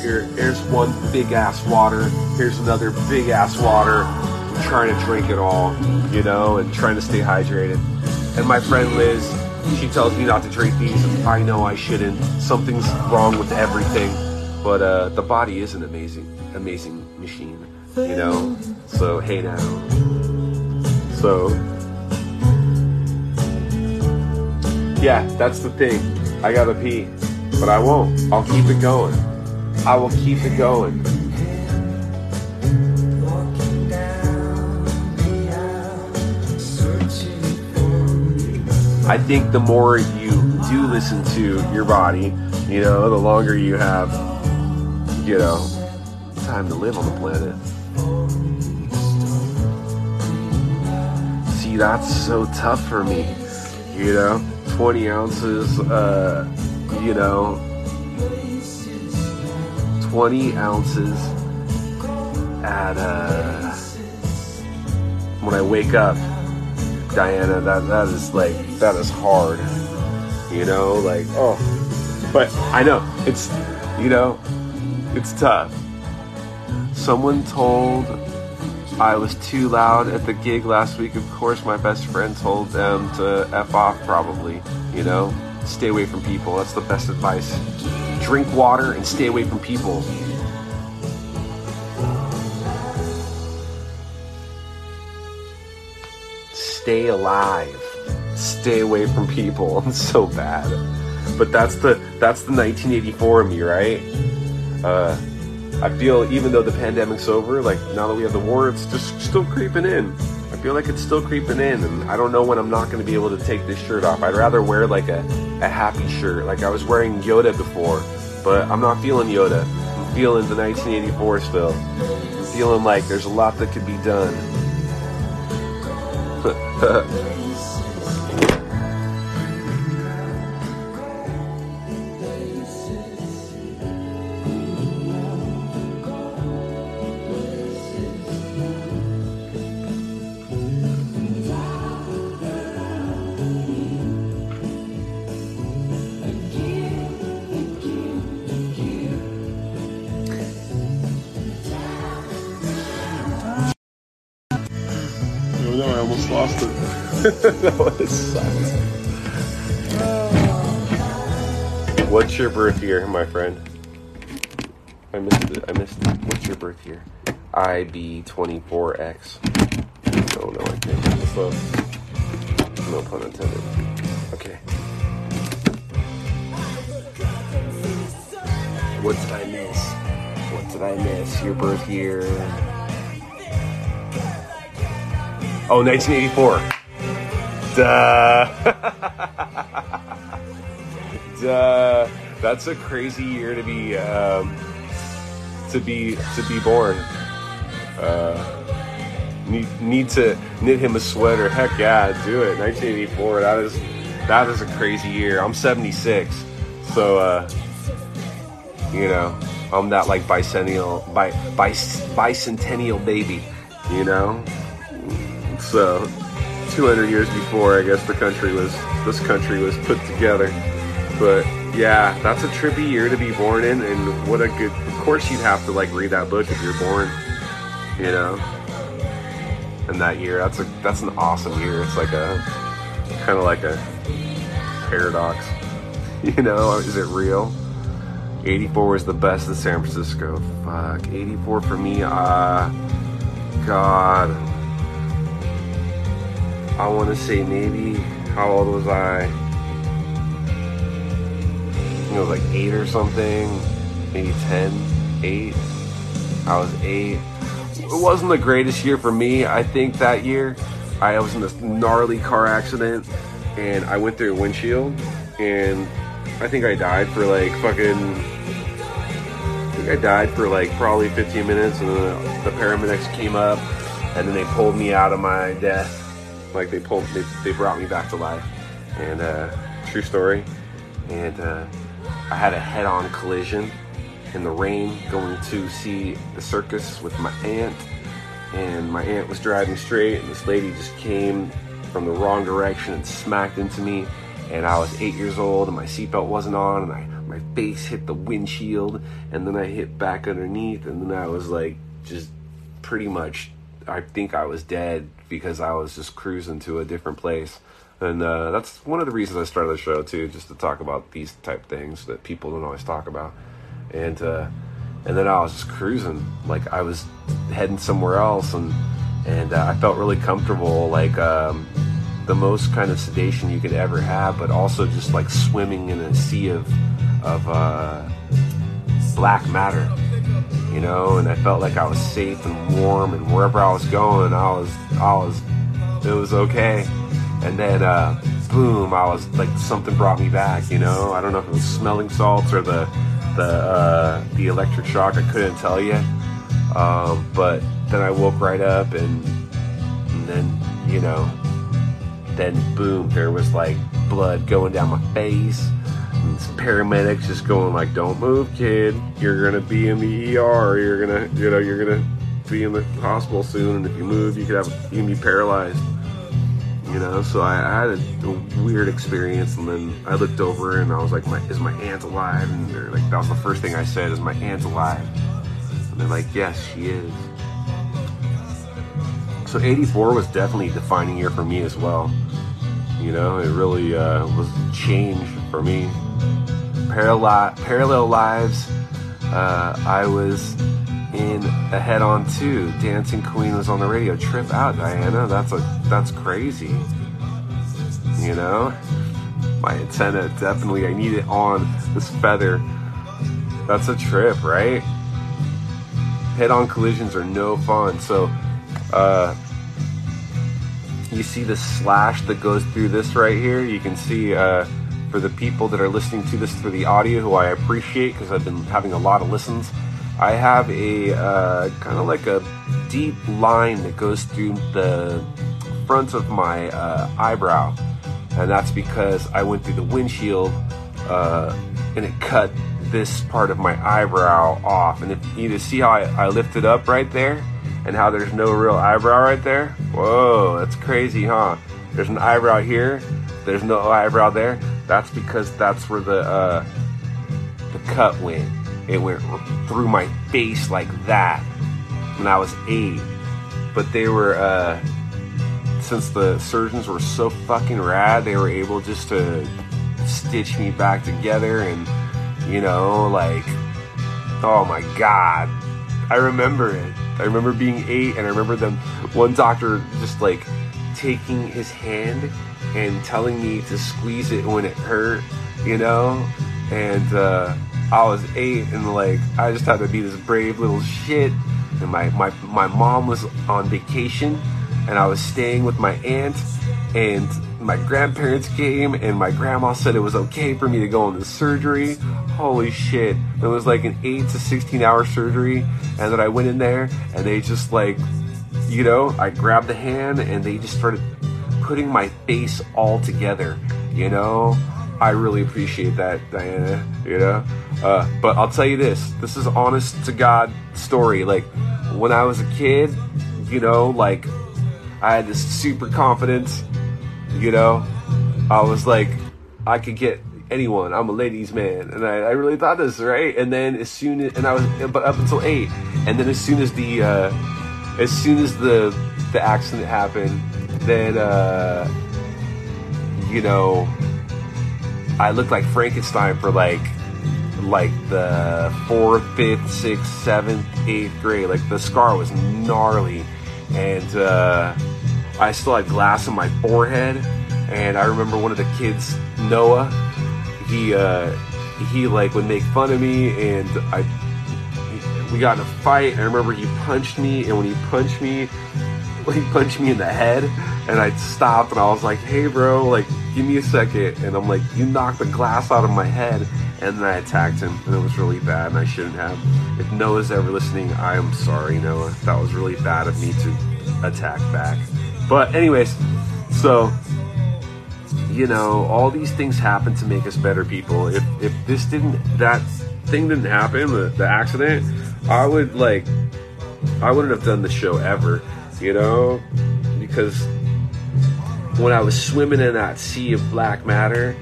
here, here's one big ass water, here's another big ass water. Trying to drink it all, you know, and trying to stay hydrated. And my friend Liz, she tells me not to drink these. I know I shouldn't. Something's wrong with everything. But uh, the body is an amazing, amazing machine, you know? So, hey now. So, yeah, that's the thing. I gotta pee. But I won't. I'll keep it going. I will keep it going. I think the more you do listen to your body, you know, the longer you have, you know, time to live on the planet. See, that's so tough for me, you know, 20 ounces, uh, you know, 20 ounces at, uh, when I wake up Diana, that that is like that is hard. You know, like oh, but I know it's you know it's tough. Someone told I was too loud at the gig last week. Of course, my best friend told them to f off. Probably, you know, stay away from people. That's the best advice. Drink water and stay away from people. Stay alive. Stay away from people. I'm so bad. But that's the that's the 1984 me, right? Uh, I feel even though the pandemic's over, like now that we have the war, it's just still creeping in. I feel like it's still creeping in, and I don't know when I'm not going to be able to take this shirt off. I'd rather wear like a, a happy shirt. Like I was wearing Yoda before, but I'm not feeling Yoda. I'm feeling the 1984 still. I'm feeling like there's a lot that could be done. Oh was What's your birth year, my friend? I missed it. I missed it. What's your birth year? IB24X. Oh no, I can't get this up. No pun intended. Okay. What did I miss? What did I miss? Your birth year. Oh, 1984. Duh. Duh. that's a crazy year to be um, to be to be born. Uh, need need to knit him a sweater. Heck yeah, do it. 1984. That is that is a crazy year. I'm 76, so uh, you know I'm that like bicentennial by bicentennial baby. You know, so 200 years before I guess the country was this country was put together. But yeah, that's a trippy year to be born in, and what a good. Of course, you'd have to like read that book if you're born. You know, in that year, that's a that's an awesome year. It's like a kind of like a paradox. You know, is it real? 84 was the best in San Francisco. Fuck, 84 for me. Uh, God, I want to say maybe how old was I? it was like eight or something, maybe 10, eight. I was eight. It wasn't the greatest year for me. I think that year I was in this gnarly car accident and I went through a windshield and I think I died for like fucking. I think I died for like probably 15 minutes and then the paramedics came up and then they pulled me out of my death. Like they pulled, they, they brought me back to life. And uh, true story. And uh, I had a head-on collision in the rain going to see the circus with my aunt and my aunt was driving straight and this lady just came from the wrong direction and smacked into me and I was eight years old and my seatbelt wasn't on and I my face hit the windshield and then I hit back underneath and then I was like just pretty much I think I was dead because I was just cruising to a different place and uh, that's one of the reasons I started the show too, just to talk about these type things that people don't always talk about. And uh, and then I was just cruising, like I was heading somewhere else, and and uh, I felt really comfortable, like um, the most kind of sedation you could ever have, but also just like swimming in a sea of of uh, black matter, you know. And I felt like I was safe and warm, and wherever I was going, I was I was it was okay and then uh, boom, I was like something brought me back. You know, I don't know if it was smelling salts or the the uh, the electric shock. I couldn't tell you. Um, but then I woke right up, and, and then you know, then boom, there was like blood going down my face. Paramedics just going like, "Don't move, kid. You're gonna be in the ER. You're gonna, you know, you're gonna be in the hospital soon. And if you move, you could have, you can be paralyzed." you know. So I, I had a, a, weird experience, and then I looked over and I was like, my, "Is my aunt alive?" And they're like, "That was the first thing I said, is my aunt alive?" And they're like, "Yes, she is." So '84 was definitely a defining year for me as well. You know, it really uh, was change for me. Parallel parallel lives. Uh, I was in a head on two. Dancing Queen was on the radio. Trip out, Diana. That's a that's crazy. You know? My antenna definitely I need it on this feather. That's a trip, right? Head on collisions are no fun. So uh you see the slash that goes through this right here. You can see uh for the people that are listening to this through the audio, who I appreciate because I've been having a lot of listens I have a uh, kind of like a deep line that goes through the front of my uh, eyebrow, and that's because I went through the windshield uh, and it cut this part of my eyebrow off. And if you see how I, I lift it up right there, and how there's no real eyebrow right there. Whoa, that's crazy, huh? There's an eyebrow here. There's no eyebrow there. That's because that's where the uh, the cut went. It went through my face like that when I was eight. But they were, uh, since the surgeons were so fucking rad, they were able just to stitch me back together and, you know, like, oh my god. I remember it. I remember being eight and I remember them, one doctor just like taking his hand and telling me to squeeze it when it hurt, you know? And, uh, I was eight and like I just had to be this brave little shit. And my, my, my mom was on vacation and I was staying with my aunt and my grandparents came and my grandma said it was okay for me to go into surgery. Holy shit. It was like an 8 to 16 hour surgery. And then I went in there and they just like, you know, I grabbed the hand and they just started putting my face all together, you know? I really appreciate that, Diana, you know? Uh, but I'll tell you this this is honest to God story. Like, when I was a kid, you know, like, I had this super confidence you know, I was like, I could get anyone. I'm a ladies' man, and I, I really thought this, right? And then as soon as, and I was, but up until eight, and then as soon as the, uh, as soon as the the accident happened, then, uh, you know, I looked like Frankenstein for like, like the fourth, fifth, sixth, seventh, eighth grade. Like the scar was gnarly, and. uh I still had glass on my forehead, and I remember one of the kids, Noah, he uh, he like would make fun of me, and I we got in a fight. I remember he punched me, and when he punched me, he punched me in the head, and I stopped, and I was like, "Hey, bro, like, give me a second. And I'm like, "You knocked the glass out of my head." And then I attacked him, and it was really bad, and I shouldn't have. If Noah's ever listening, I am sorry, Noah. That was really bad of me to attack back. But anyways, so you know, all these things happen to make us better people. If if this didn't that thing didn't happen, the, the accident, I would like I wouldn't have done the show ever, you know? Because when I was swimming in that sea of black matter,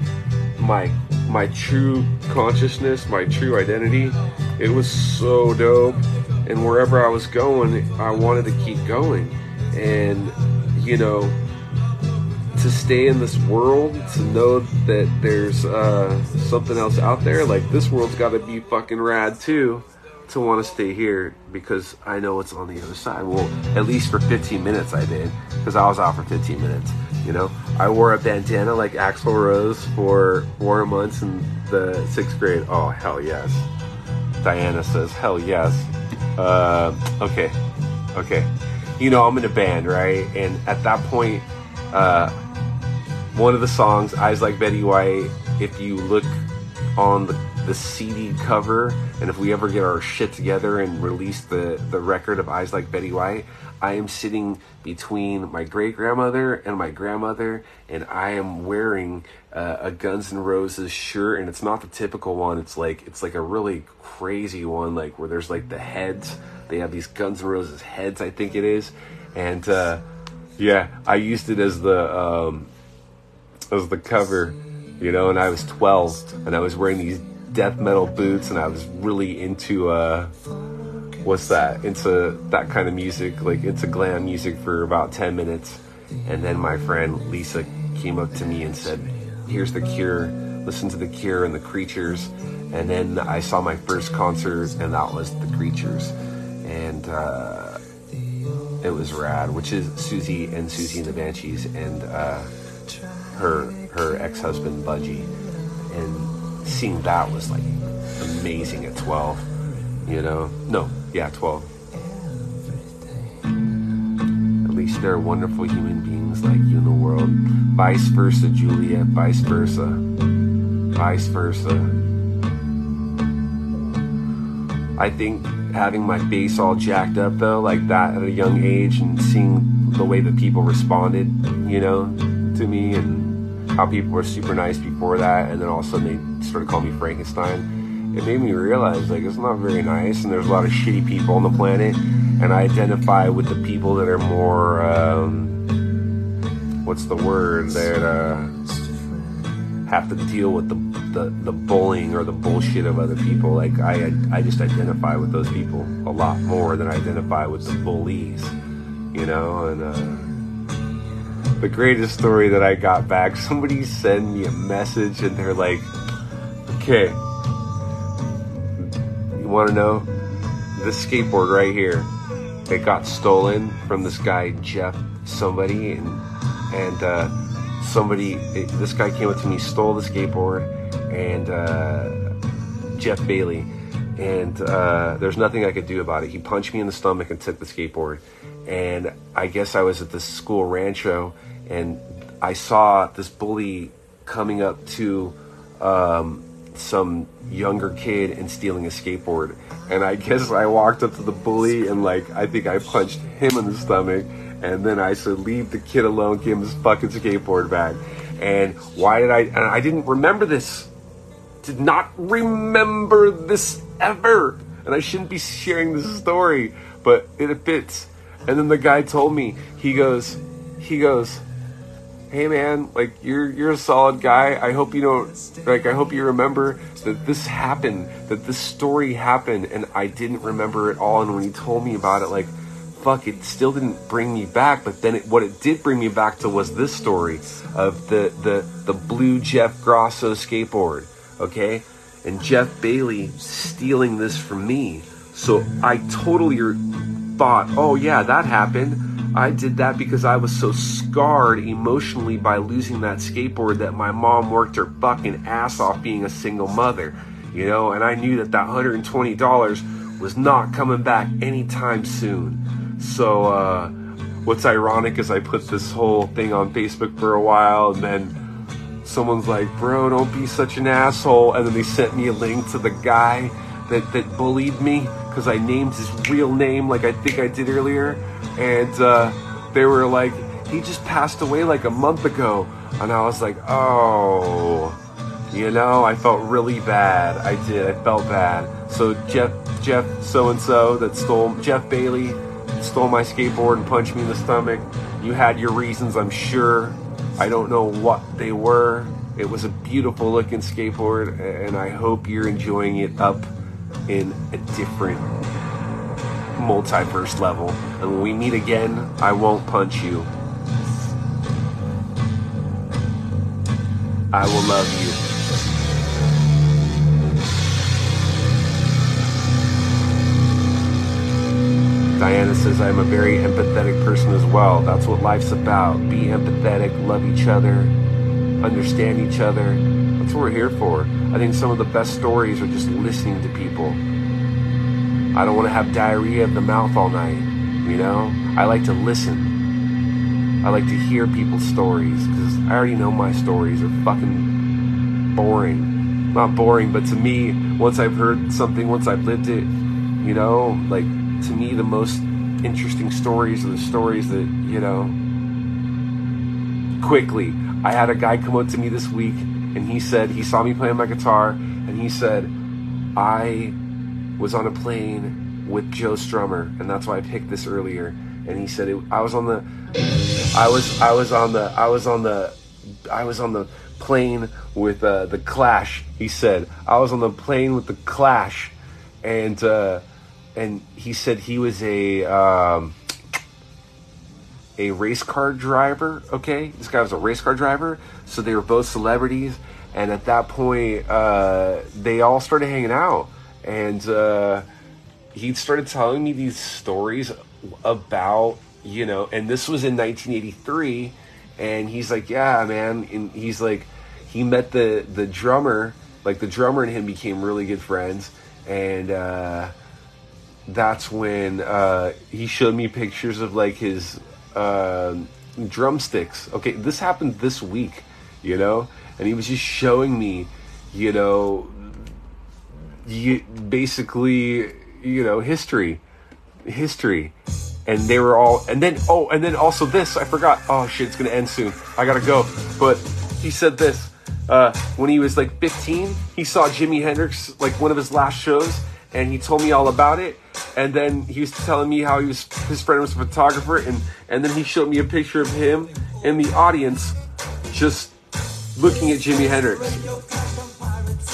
my my true consciousness, my true identity, it was so dope. And wherever I was going, I wanted to keep going. And you know, to stay in this world, to know that there's uh, something else out there, like this world's got to be fucking rad too, to want to stay here because I know it's on the other side. Well, at least for 15 minutes I did, because I was out for 15 minutes. You know, I wore a bandana like Axl Rose for four months in the sixth grade. Oh hell yes. Diana says hell yes. Uh, okay, okay you know, I'm in a band, right? And at that point, uh, one of the songs, Eyes Like Betty White, if you look on the, the CD cover, and if we ever get our shit together and release the, the record of Eyes Like Betty White, I am sitting between my great grandmother and my grandmother, and I am wearing uh, a Guns N' Roses shirt, and it's not the typical one. It's like it's like a really crazy one, like where there's like the heads they have these Guns N' Roses heads, I think it is, and uh, yeah, I used it as the um, as the cover, you know. And I was 12, and I was wearing these death metal boots, and I was really into uh, what's that? Into that kind of music, like into glam music for about 10 minutes, and then my friend Lisa came up to me and said, "Here's the Cure. Listen to the Cure and the Creatures." And then I saw my first concert, and that was the Creatures and uh, it was rad. Which is Siouxsie and Siouxsie and the Banshees and uh, her her ex husband Budgie, and seeing that was like amazing at twelve. You know, no, yeah, twelve. At least there are wonderful human beings like you in the world. Vice versa, Juliet. Vice versa. Vice versa. I think having my face all jacked up though, like that at a young age, and seeing the way that people responded, you know, to me, and how people were super nice before that, and then all of a sudden they started calling me Frankenstein. It made me realize like it's not very nice, and there's a lot of shitty people on the planet, and I identify with the people that are more, um, what's the word that uh, have to deal with the the the bullying or the bullshit of other people. Like I I just identify with those people a lot more than I identify with the bullies, you know. And uh, the greatest story that I got back, somebody sent me a message and they're like, "Okay, you want to know this skateboard right here? It got stolen from this guy Jeff somebody and and." Uh, somebody, this guy came up to me, stole the skateboard, and uh, Jeff Bailey, and uh, there's nothing I could do about it. He punched me in the stomach and took the skateboard, and I guess I was at the school rancho, and I saw this bully coming up to um, some younger kid and stealing a skateboard. And I guess I walked up to the bully and like I think I punched him in the stomach. And then I said, "Leave the kid alone. Give him his fucking skateboard back." And why did I? And I didn't remember this. Did not remember this ever. And I shouldn't be sharing this story, but it fits. And then the guy told me, he goes, he goes, hey man, like you're you're a solid guy. I hope you don't like I hope you remember that this happened, that this story happened and I didn't remember it all and when he told me about it like fuck it still didn't bring me back but then it, what it did bring me back to was this story of the the the blue Jeff Grosso skateboard, okay? And Jeff Bailey stealing this from me. So I totally thought, "Oh yeah, that happened." I did that because I was so scarred emotionally by losing that skateboard that my mom worked her fucking ass off being a single mother, you know, and I knew that that $120 was not coming back anytime soon. So, uh, what's ironic is I put this whole thing on Facebook for a while and then someone's like, bro, don't be such an asshole. And then they sent me a link to the guy that, that bullied me because I named his real name like I think I did earlier and uh, they were like, he just passed away like a month ago. And I was like, oh, you know, I felt really bad. I did. I felt bad. So Jeff, Jeff, so and so that stole Jeff Bailey stole my skateboard and punched me in the stomach. You had your reasons, I'm sure. I don't know what they were. It was a beautiful looking skateboard, and I hope you're enjoying it up in a different multiverse level. And when we meet again, I won't punch you. I will love you. Diana says, I'm a very empathetic person as well. That's what life's about. Be empathetic, love each other, understand each other. That's what we're here for. I think some of the best stories are just listening to people I don't want to have diarrhea of the mouth all night. You know, I like to listen. I like to hear people's stories because I already know my stories are fucking boring. Not boring, but to me, once I've heard something, once I've lived it, you know, like to me, the most interesting stories are the stories that, you know, quickly. I had a guy come up to me this week and he said, he saw me playing my guitar and he said, I was on a plane with Joe Strummer, and that's why I picked this earlier. And he said it, I was on the, I was I was on the I was on the, I was on the plane with uh, the Clash. He said I was on the plane with the Clash, and uh, and he said he was a um, a race car driver. Okay, this guy was a race car driver, so they were both celebrities. And at that point, uh, they all started hanging out and uh, he started telling me these stories about you know and this was in 1983 and he's like yeah man and he's like he met the the drummer like the drummer and him became really good friends and uh, that's when uh, he showed me pictures of like his uh, drumsticks okay this happened this week you know and he was just showing me you know you, basically, you know, history, history, and they were all, and then oh, and then also this, I forgot. Oh shit, it's gonna end soon. I gotta go. But he said this uh, when he was like 15. He saw Jimi Hendrix like one of his last shows, and he told me all about it. And then he was telling me how he was his friend was a photographer, and and then he showed me a picture of him in the audience, just looking at Jimi Hendrix.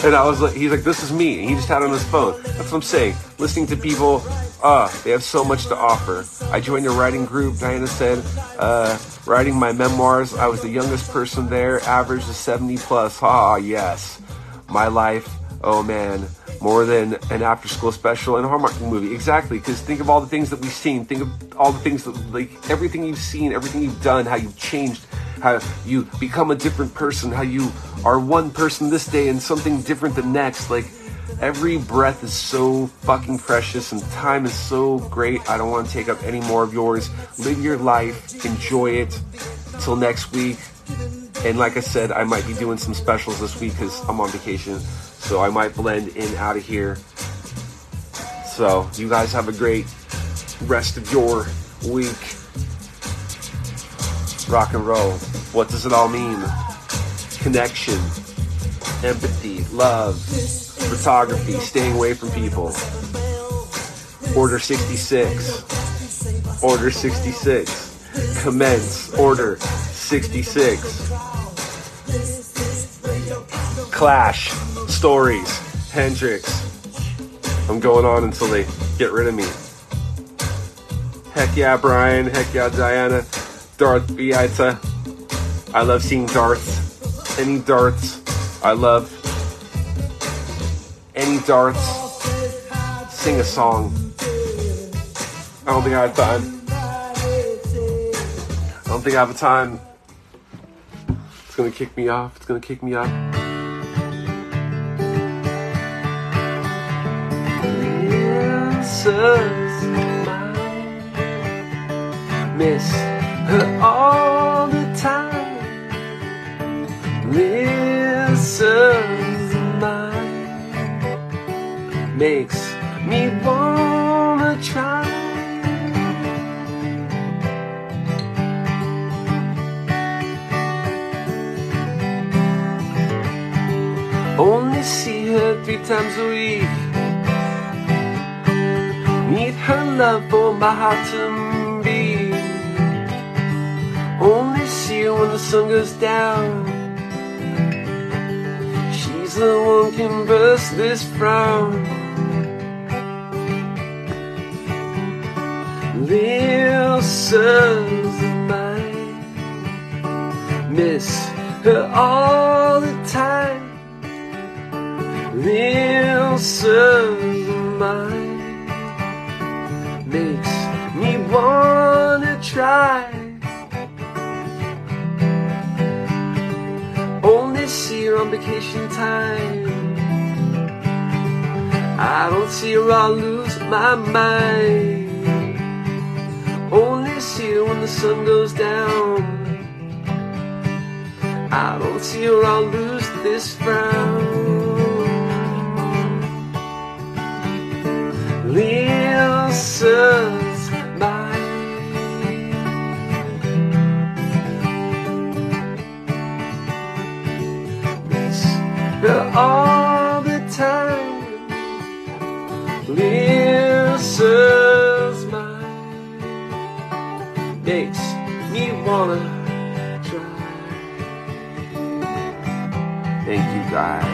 And I was like, he's like, this is me. And he just had on his phone. That's what I'm saying. Listening to people, uh, they have so much to offer. I joined a writing group, Diana said, uh, writing my memoirs. I was the youngest person there, average of 70 plus. Ah, yes. My life, oh man, more than an after school special and a Hallmark movie. Exactly, because think of all the things that we've seen. Think of all the things that, like, everything you've seen, everything you've done, how you've changed, how you become a different person, how you are one person this day and something different the next. Like every breath is so fucking precious and time is so great. I don't want to take up any more of yours. Live your life, enjoy it. Till next week, And like I said, I might be doing some specials this week because I'm on vacation. So I might blend in out of here. So you guys have a great rest of your week. Rock and roll. What does it all mean? Connection, empathy, love, photography, staying away from people. Order 66. Order 66. Commence. Order 66. Clash. Stories. Hendrix. I'm going on until they get rid of me. Heck yeah, Brian. Heck yeah, Diana. Darth Beata. I love seeing darts. Any darts. I love any darts. Sing a song. I don't think I have time. I don't think I have a time. It's gonna kick me off. It's gonna kick me off. Miss her all the time. Is mine. Makes me wanna try. Only see her three times a week. Need her love for my heart to Her when the sun goes down. She's the one can burst this frown. Little sons of mine miss her all the time. Little sons of mine makes me wanna try. Her on vacation time. I don't see her, I'll lose my mind. Only see her when the sun goes down. I don't see her, I'll lose this frown. Lisa's Lisa's mine. Makes me wanna try. Thank you guys.